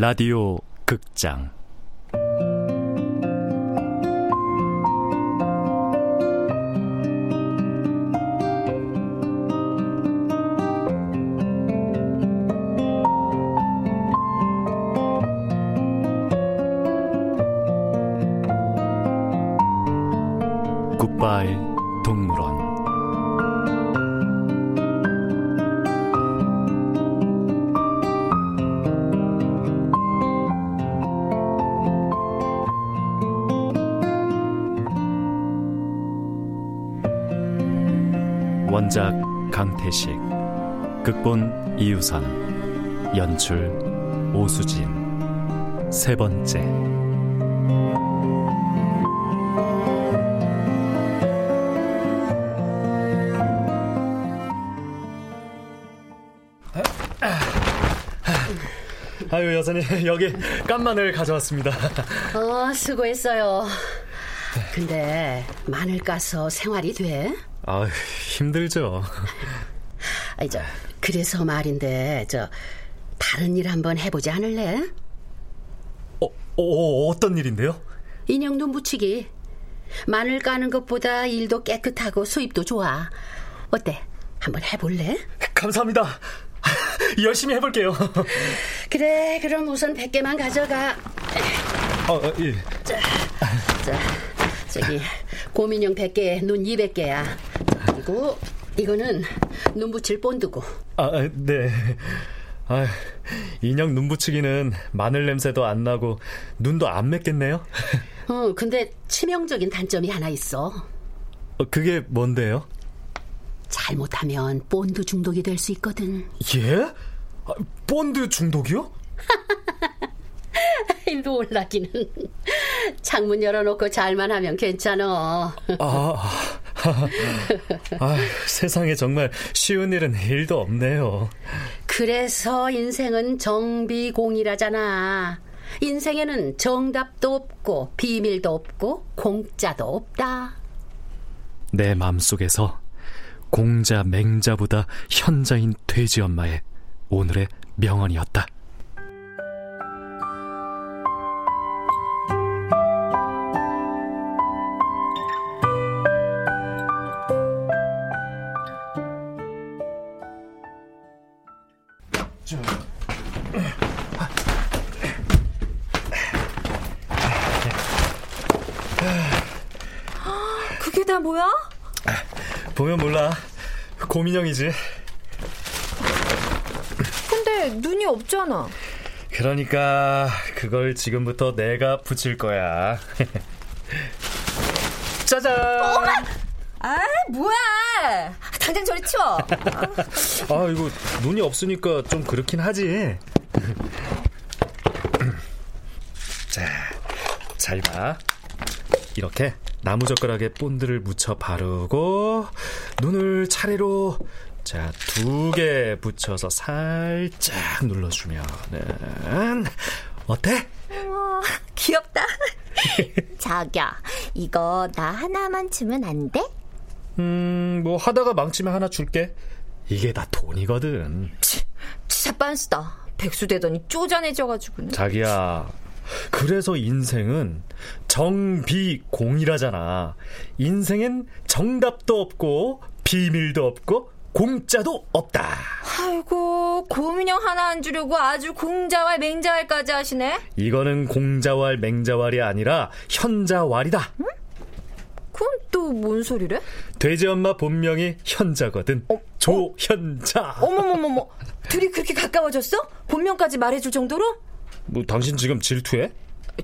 라디오 극장 원작 강태식 극본 이유선 연출 오수진 세 번째 아유 여사님 여기 깐마늘 가져왔습니다. 어 수고했어요. 근데 마늘 까서 생활이 돼? 아 힘들죠. 아니 저 그래서 말인데 저 다른 일 한번 해보지 않을래? 어, 어 어떤 일인데요? 인형 눈 붙이기. 마늘 까는 것보다 일도 깨끗하고 수입도 좋아. 어때? 한번 해볼래? 감사합니다. 열심히 해볼게요. 그래, 그럼 우선 100개만 가져가. 어, 어, 예. 자, 자, 저기 고민형 100개에 눈 200개야. 그리고 이거는 눈 붙일 본드고. 아, 아, 네. 아, 인형 눈 붙이기는 마늘 냄새도 안 나고 눈도 안 맵겠네요. 어, 근데 치명적인 단점이 하나 있어. 어, 그게 뭔데요? 잘못하면 본드 중독이 될 수 있거든. 예? 아, 본드 중독이요? 놀라기는. 창문 열어놓고 잘만 하면 괜찮아. 아, 아, 세상에 정말 쉬운 일은 일도 없네요. 그래서 인생은 정비공이라잖아. 인생에는 정답도 없고 비밀도 없고 공짜도 없다. 내 마음속에서 공자 맹자보다 현자인 돼지 엄마의 오늘의 명언이었다. 고민형이지. 근데 눈이 없잖아. 그러니까 그걸 지금부터 내가 붙일 거야. 짜잔. 아, 뭐야? 당장 저리 치워. 아, 이거 눈이 없으니까 좀 그렇긴 하지. 자, 잘 봐. 이렇게 나무젓가락에 본드를 묻혀 바르고 눈을 차례로 자, 두 개 붙여서 살짝 눌러주면은 어때? 우와, 귀엽다. 자기야, 이거 나 하나만 주면 안 돼? 음, 뭐 하다가 망치면 하나 줄게. 이게 다 돈이거든. 치, 진짜 빤스다. 백수 되더니 쪼잔해져가지고. 자기야, 그래서 인생은 정비공이라잖아. 인생엔 정답도 없고 비밀도 없고 공짜도 없다. 아이고 고민형 하나 안 주려고 아주 공자왈 맹자왈까지 하시네. 이거는 공자왈 맹자왈이 아니라 현자왈이다. 응? 그건 또 뭔 소리래? 돼지 엄마 본명이 현자거든. 어? 조현자. 어머머머머. 둘이 그렇게 가까워졌어? 본명까지 말해줄 정도로? 뭐 당신 지금 질투해?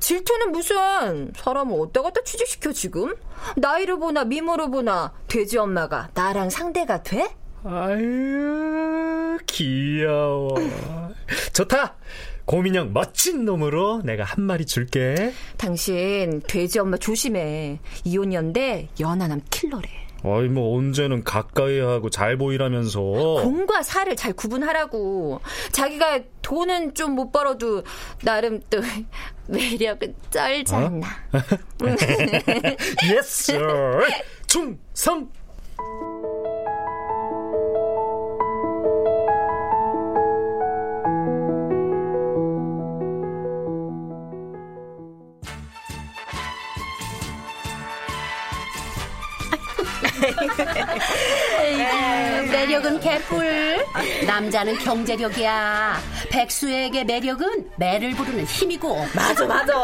질투는 무슨 사람을 어디다 갖다 취직시켜 지금? 나이를 보나 미모를 보나 돼지 엄마가 나랑 상대가 돼? 아유 귀여워. 좋다! 고민형 멋진 놈으로 내가 한 마리 줄게. 당신 돼지 엄마 조심해. 이혼년대 연하남 킬러래. 아이 뭐 언제는 가까이 하고 잘 보이라면서. 공과 사를 잘 구분하라고. 자기가 돈은 좀 못 벌어도 나름 또 매력은 쩔지 않나. 어? yes 충성 매력은 개뿔. 남자는 경제력이야. 백수에게 매력은 매를 부르는 힘이고. 맞아, 맞아.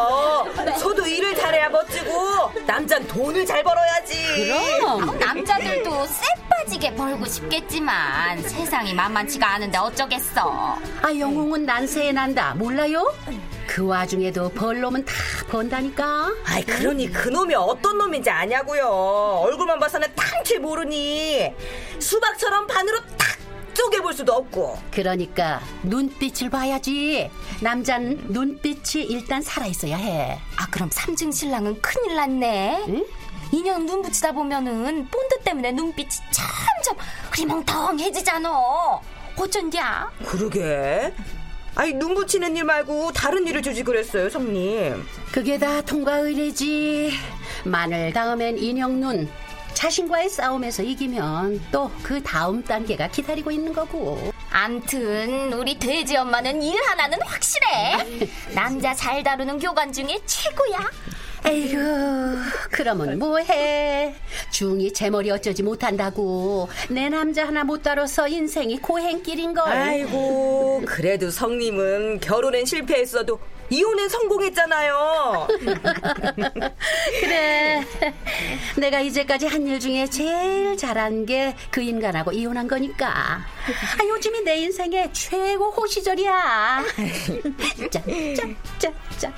저도 일을 잘해야 멋지고, 남자는 돈을 잘 벌어야지. 그럼. 남자들도 쎄 빠지게 벌고 싶겠지만 세상이 만만치가 않은데 어쩌겠어. 아, 영웅은 난세에 난다. 몰라요? 그 와중에도 벌놈은 다 번다니까. 아이, 그러니 그 놈이 어떤 놈인지 아냐고요. 얼굴만 봐서는 탕치 모르니. 수박처럼 반으로 탁 쪼개볼 수도 없고. 그러니까 눈빛을 봐야지. 남자는 눈빛이 일단 살아있어야 해. 아 그럼 삼중 신랑은 큰일 났네. 응? 인형 눈 붙이다 보면은 본드 때문에 눈빛이 점점 흐리멍텅해지잖아. 어쩐냐? 그러게. 아니, 눈 붙이는 일 말고 다른 일을 주지 그랬어요, 성님. 그게 다 통과 의례지. 마늘 다음엔 인형 눈. 자신과의 싸움에서 이기면 또 그 다음 단계가 기다리고 있는 거고. 암튼 우리 돼지 엄마는 일 하나는 확실해. 남자 잘 다루는 교관 중에 최고야. 에이구, 그러면 뭐해? 중이 제 머리 어쩌지 못한다고. 내 남자 하나 못 다뤄서 인생이 고행길인걸. 아이고, 그래도 성님은 결혼엔 실패했어도 이혼엔 성공했잖아요. 그래. 내가 이제까지 한 일 중에 제일 잘한 게 그 인간하고 이혼한 거니까. 아, 요즘이 내 인생의 최고 호시절이야. 짜, 짜, 짜, 짜.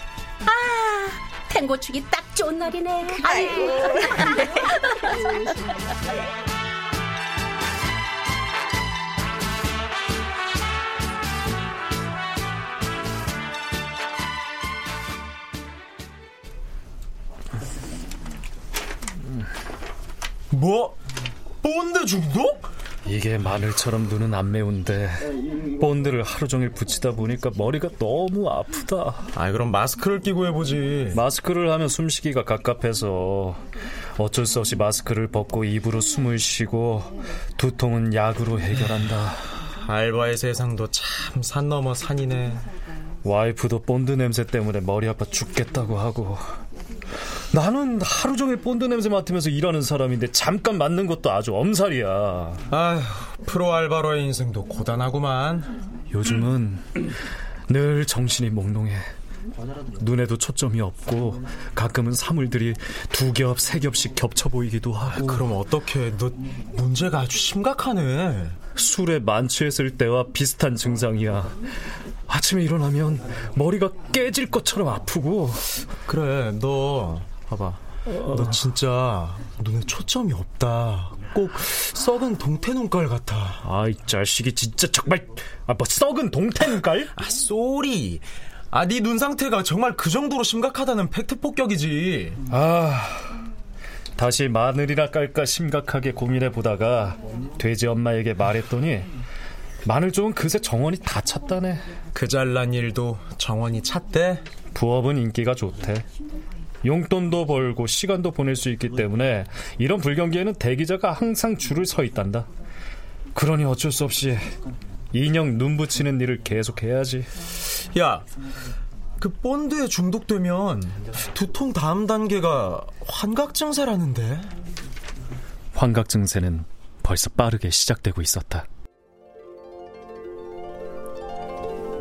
아, 탱고 추기 딱 좋은 날이네. 아이고. 뭐? 본드 중독? 이게 마늘처럼 눈은 안 매운데 본드를 하루 종일 붙이다 보니까 머리가 너무 아프다. 아 그럼 마스크를 끼고 해보지. 마스크를 하면 숨쉬기가 갑갑해서 어쩔 수 없이 마스크를 벗고 입으로 숨을 쉬고 두통은 약으로 해결한다. 알바의 세상도 참 산 넘어 산이네. 와이프도 본드 냄새 때문에 머리 아파 죽겠다고 하고 나는 하루 종일 본드 냄새 맡으면서 일하는 사람인데 잠깐 맡는 것도 아주 엄살이야. 아휴, 프로 알바로의 인생도 고단하구만. 요즘은 늘 정신이 몽롱해. 눈에도 초점이 없고 가끔은 사물들이 두 겹, 세 겹씩 겹쳐 보이기도 하고. 그럼 어떡해? 너 문제가 아주 심각하네. 술에 만취했을 때와 비슷한 증상이야. 아침에 일어나면 머리가 깨질 것처럼 아프고. 그래, 너 봐봐. 너 진짜 눈에 초점이 없다. 꼭 썩은 동태 눈깔 같아. 아 이 자식이 진짜 정말 아 뭐 썩은 동태 눈깔? 아, sorry. 아, 네 눈 상태가 정말 그 정도로 심각하다는 팩트 폭격이지. 아 다시 마늘이나 깔까 심각하게 고민해 보다가 돼지 엄마에게 말했더니 마늘 쪽은 그새 정원이 다 찼다네. 그 잘난 일도 정원이 찼대. 부업은 인기가 좋대. 용돈도 벌고 시간도 보낼 수 있기 때문에 이런 불경기에는 대기자가 항상 줄을 서 있단다. 그러니 어쩔 수 없이 인형 눈 붙이는 일을 계속 해야지. 야, 그 본드에 중독되면 두통 다음 단계가 환각 증세라는데. 환각 증세는 벌써 빠르게 시작되고 있었다.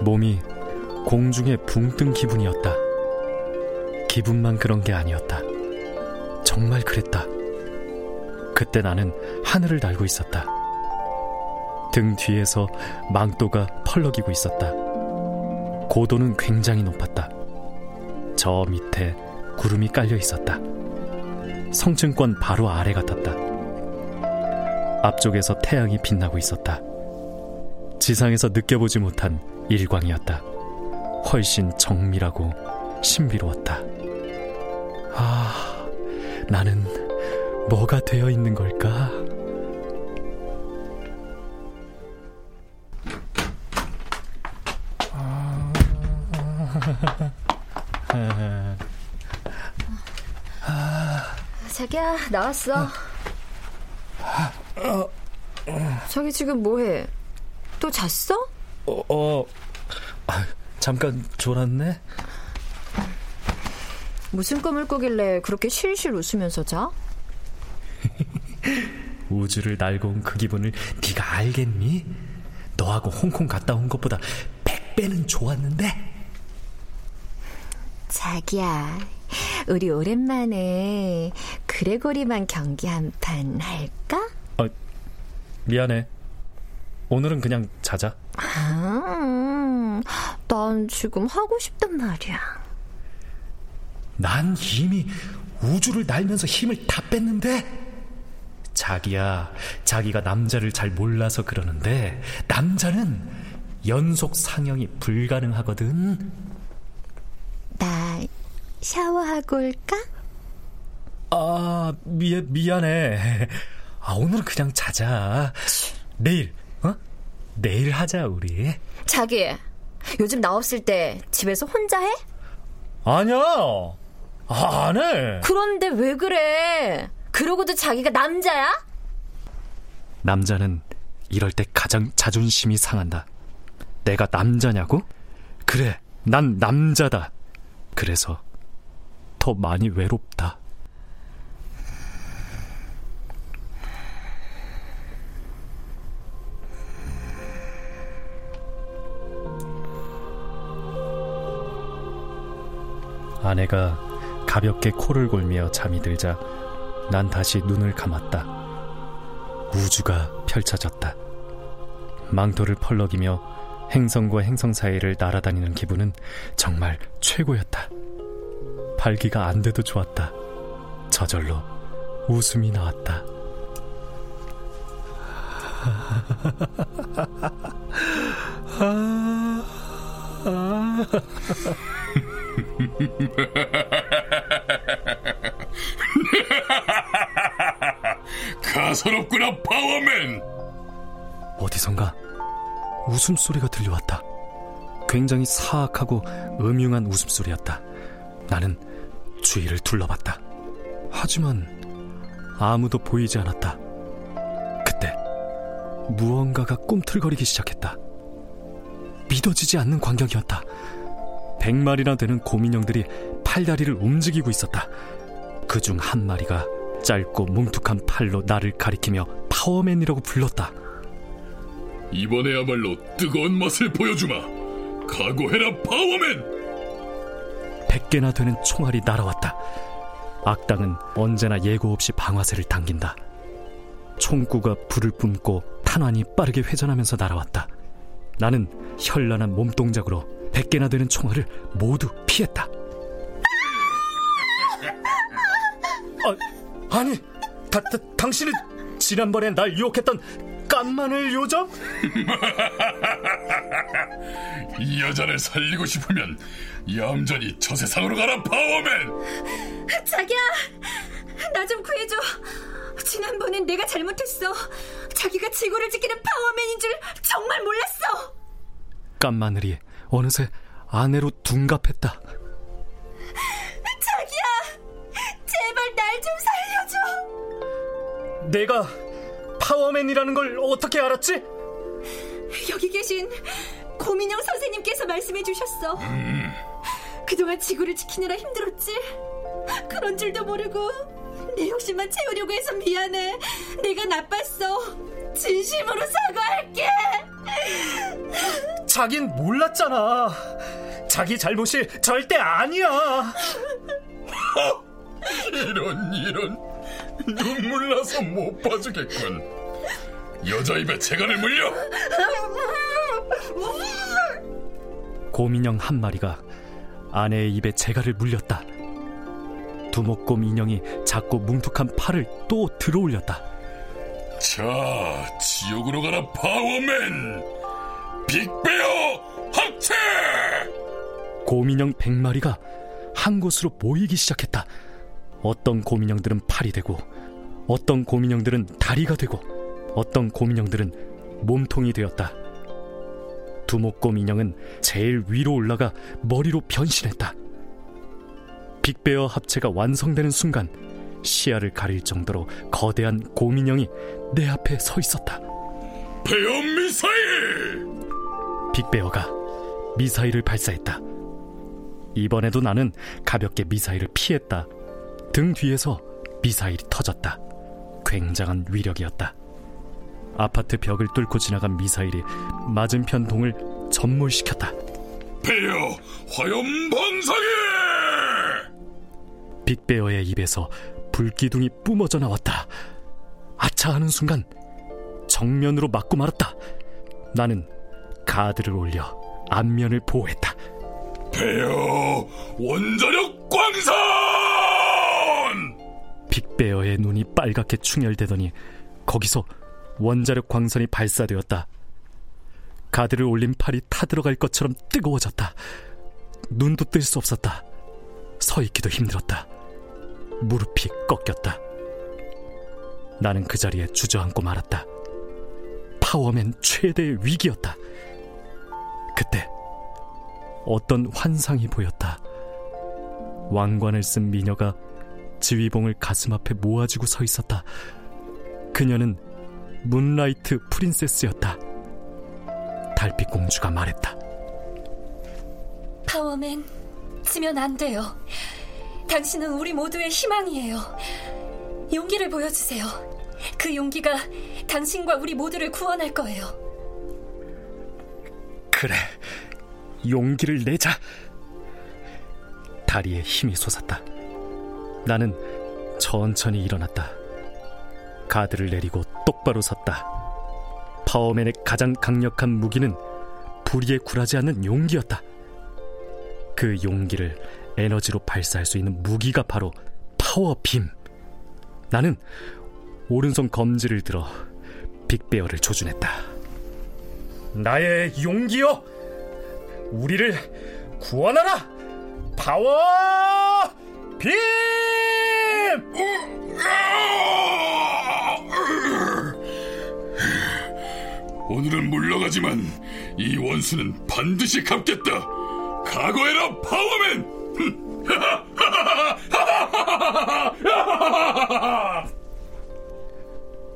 몸이 공중에 붕 뜬 기분이었다. 기분만 그런 게 아니었다. 정말 그랬다. 그때 나는 하늘을 날고 있었다. 등 뒤에서 망토가 펄럭이고 있었다. 고도는 굉장히 높았다. 저 밑에 구름이 깔려 있었다. 성층권 바로 아래 같았다. 앞쪽에서 태양이 빛나고 있었다. 지상에서 느껴보지 못한 일광이었다. 훨씬 정밀하고 신비로웠다. 아, 나는 뭐가 되어 있는 걸까? 자기야 나왔어. 저기 지금 뭐해? 또 잤어? 어, 어 아, 잠깐 졸았네. 무슨 꿈을 꾸길래 그렇게 실실 웃으면서 자? 우주를 날고 온 그 기분을 네가 알겠니? 너하고 홍콩 갔다 온 것보다 백 배는 좋았는데. 자기야, 우리 오랜만에 그레고리만 경기 한 판 할까? 어, 미안해. 오늘은 그냥 자자. 아, 난 지금 하고 싶단 말이야. 난 이미 우주를 날면서 힘을 다 뺐는데? 자기야, 자기가 남자를 잘 몰라서 그러는데, 남자는 연속 상영이 불가능하거든. 나 샤워하고 올까? 아, 미, 미안해. 아, 오늘은 그냥 자자. 내일, 어? 내일 하자, 우리. 자기, 요즘 나 없을 때 집에서 혼자 해? 아니야. 아, 안 해. 그런데 왜 그래? 그러고도 자기가 남자야? 남자는 이럴 때 가장 자존심이 상한다. 내가 남자냐고? 그래, 난 남자다. 그래서 더 많이 외롭다. 아내가 가볍게 코를 골며 잠이 들자 난 다시 눈을 감았다. 우주가 펼쳐졌다. 망토를 펄럭이며 행성과 행성 사이를 날아다니는 기분은 정말 최고였다. 발기가 안 돼도 좋았다. 저절로 웃음이 나왔다. 가소롭구나, 파워맨! 어디선가 웃음소리가 들려왔다. 굉장히 사악하고 음흉한 웃음소리였다. 나는 주위를 둘러봤다. 하지만 아무도 보이지 않았다. 그때 무언가가 꿈틀거리기 시작했다. 믿어지지 않는 광경이었다. 백마리나 되는 곰인형들이 팔다리를 움직이고 있었다. 그 중 한 마리가 짧고 뭉툭한 팔로 나를 가리키며 파워맨이라고 불렀다. 이번에야말로 뜨거운 맛을 보여주마. 각오해라, 파워맨! 백 개나 되는 총알이 날아왔다. 악당은 언제나 예고 없이 방아쇠를 당긴다. 총구가 불을 뿜고 탄환이 빠르게 회전하면서 날아왔다. 나는 현란한 몸동작으로 백 개나 되는 총알을 모두 피했다. 아, 아니, 다, 다, 당신이 지난번에 날 유혹했던 깐마늘 요정? 이 여자를 살리고 싶으면 얌전히 저 세상으로 가라, 파워맨! 자기야, 나 좀 구해줘. 지난번엔 내가 잘못했어. 자기가 지구를 지키는 파워맨인 줄 정말 몰랐어. 깐마늘이 어느새 아내로 둔갑했다. 자기야, 제발 날 좀 살려줘. 내가 파워맨이라는 걸 어떻게 알았지? 여기 계신 고민영 선생님께서 말씀해 주셨어. 그동안 지구를 지키느라 힘들었지. 그런 줄도 모르고 내 욕심만 채우려고 해서 미안해. 내가 나빴어. 진심으로 사과할게. 자긴 몰랐잖아. 자기 잘못이 절대 아니야. 이런, 이런. 눈물 나서 못 봐주겠군. 여자 입에 재간을 물려! 곰인형 한 마리가 아내의 입에 재갈을 물렸다. 두목곰 인형이 작고 뭉툭한 팔을 또 들어올렸다. 자, 지옥으로 가라, 파워맨! 빅베어 합체! 곰인형 백마리가 한 곳으로 모이기 시작했다. 어떤 곰인형들은 팔이 되고, 어떤 곰인형들은 다리가 되고, 어떤 곰인형들은 몸통이 되었다. 두목곰 인형은 제일 위로 올라가 머리로 변신했다. 빅베어 합체가 완성되는 순간 시야를 가릴 정도로 거대한 곰인형이 내 앞에 서 있었다. 베어 미사일! 빅베어가 미사일을 발사했다. 이번에도 나는 가볍게 미사일을 피했다. 등 뒤에서 미사일이 터졌다. 굉장한 위력이었다. 아파트 벽을 뚫고 지나간 미사일이 맞은편 동을 전몰시켰다. 폐여 화염 방사기! 빅베어의 입에서 불기둥이 뿜어져 나왔다. 아차 하는 순간 정면으로 맞고 말았다. 나는 가드를 올려 앞면을 보호했다. 폐여 원자력 광선! 빅베어의 눈이 빨갛게 충혈되더니 거기서 원자력 광선이 발사되었다. 가드를 올린 팔이 타들어갈 것처럼 뜨거워졌다. 눈도 뜰 수 없었다. 서 있기도 힘들었다. 무릎이 꺾였다. 나는 그 자리에 주저앉고 말았다. 파워맨 최대의 위기였다. 그때 어떤 환상이 보였다. 왕관을 쓴 미녀가 지휘봉을 가슴 앞에 모아주고 서 있었다. 그녀는 문라이트 프린세스였다. 달빛 공주가 말했다. 파워맨, 지면 안 돼요. 당신은 우리 모두의 희망이에요. 용기를 보여주세요. 그 용기가 당신과 우리 모두를 구원할 거예요. 그래, 용기를 내자. 다리에 힘이 솟았다. 나는 천천히 일어났다. 가드를 내리고 똑바로 섰다. 파워맨의 가장 강력한 무기는 불의에 굴하지 않는 용기였다. 그 용기를 에너지로 발사할 수 있는 무기가 바로 파워빔. 나는 오른손 검지를 들어 빅베어를 조준했다. 나의 용기여! 우리를 구원하라! 파워 빔! 오늘은 물러가지만 이 원수는 반드시 갚겠다. 각오해라, 파워맨!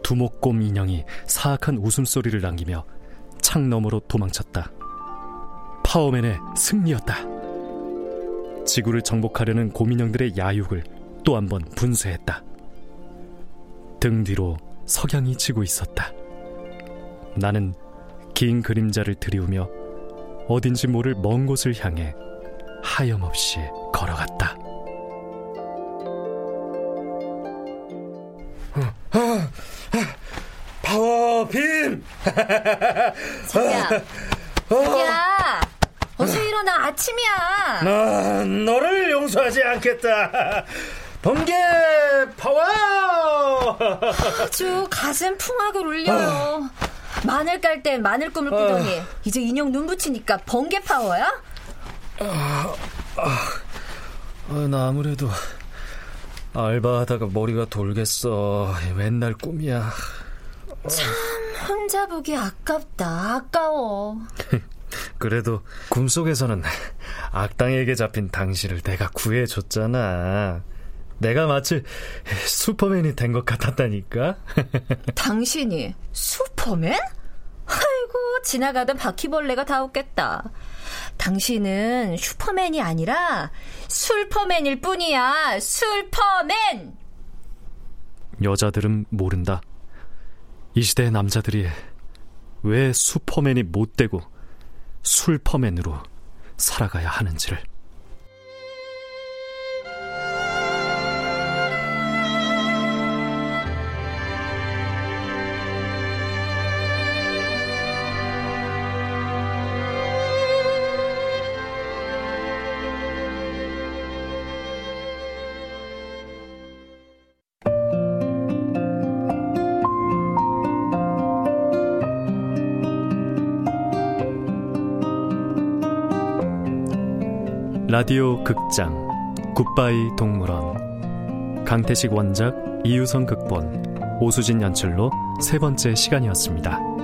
두목곰 인형이 사악한 웃음소리를 남기며 창 너머로 도망쳤다. 파워맨의 승리였다. 지구를 정복하려는 곰인형들의 야육을 또 한 번 분쇄했다. 등 뒤로 석양이 지고 있었다. 나는 긴 그림자를 들이우며 어딘지 모를 먼 곳을 향해 하염없이 걸어갔다. 파워빔! 자기야, 자기야, 어서 일어나 아침이야. 난 너를 용서하지 않겠다. 번개 파워! 아주 가슴 풍악을 울려요. 마늘 깔 땐 마늘 꿈을 꾸더니 이제 인형 눈 붙이니까 번개 파워야? 아, 나 아무래도 알바하다가 머리가 돌겠어. 맨날 꿈이야. 참 혼자 보기 아깝다. 아까워. 그래도 꿈속에서는 악당에게 잡힌 당신을 내가 구해줬잖아. 내가 마치 슈퍼맨이 된 것 같았다니까. 당신이 슈퍼맨? 아이고 지나가던 바퀴벌레가 다 웃겠다. 당신은 슈퍼맨이 아니라 술퍼맨일 뿐이야. 술퍼맨. 여자들은 모른다. 이 시대의 남자들이 왜 슈퍼맨이 못 되고 술퍼맨으로 살아가야 하는지를. 라디오 극장 굿바이 동물원 강태식 원작 이유성 극본 오수진 연출로 세 번째 시간이었습니다.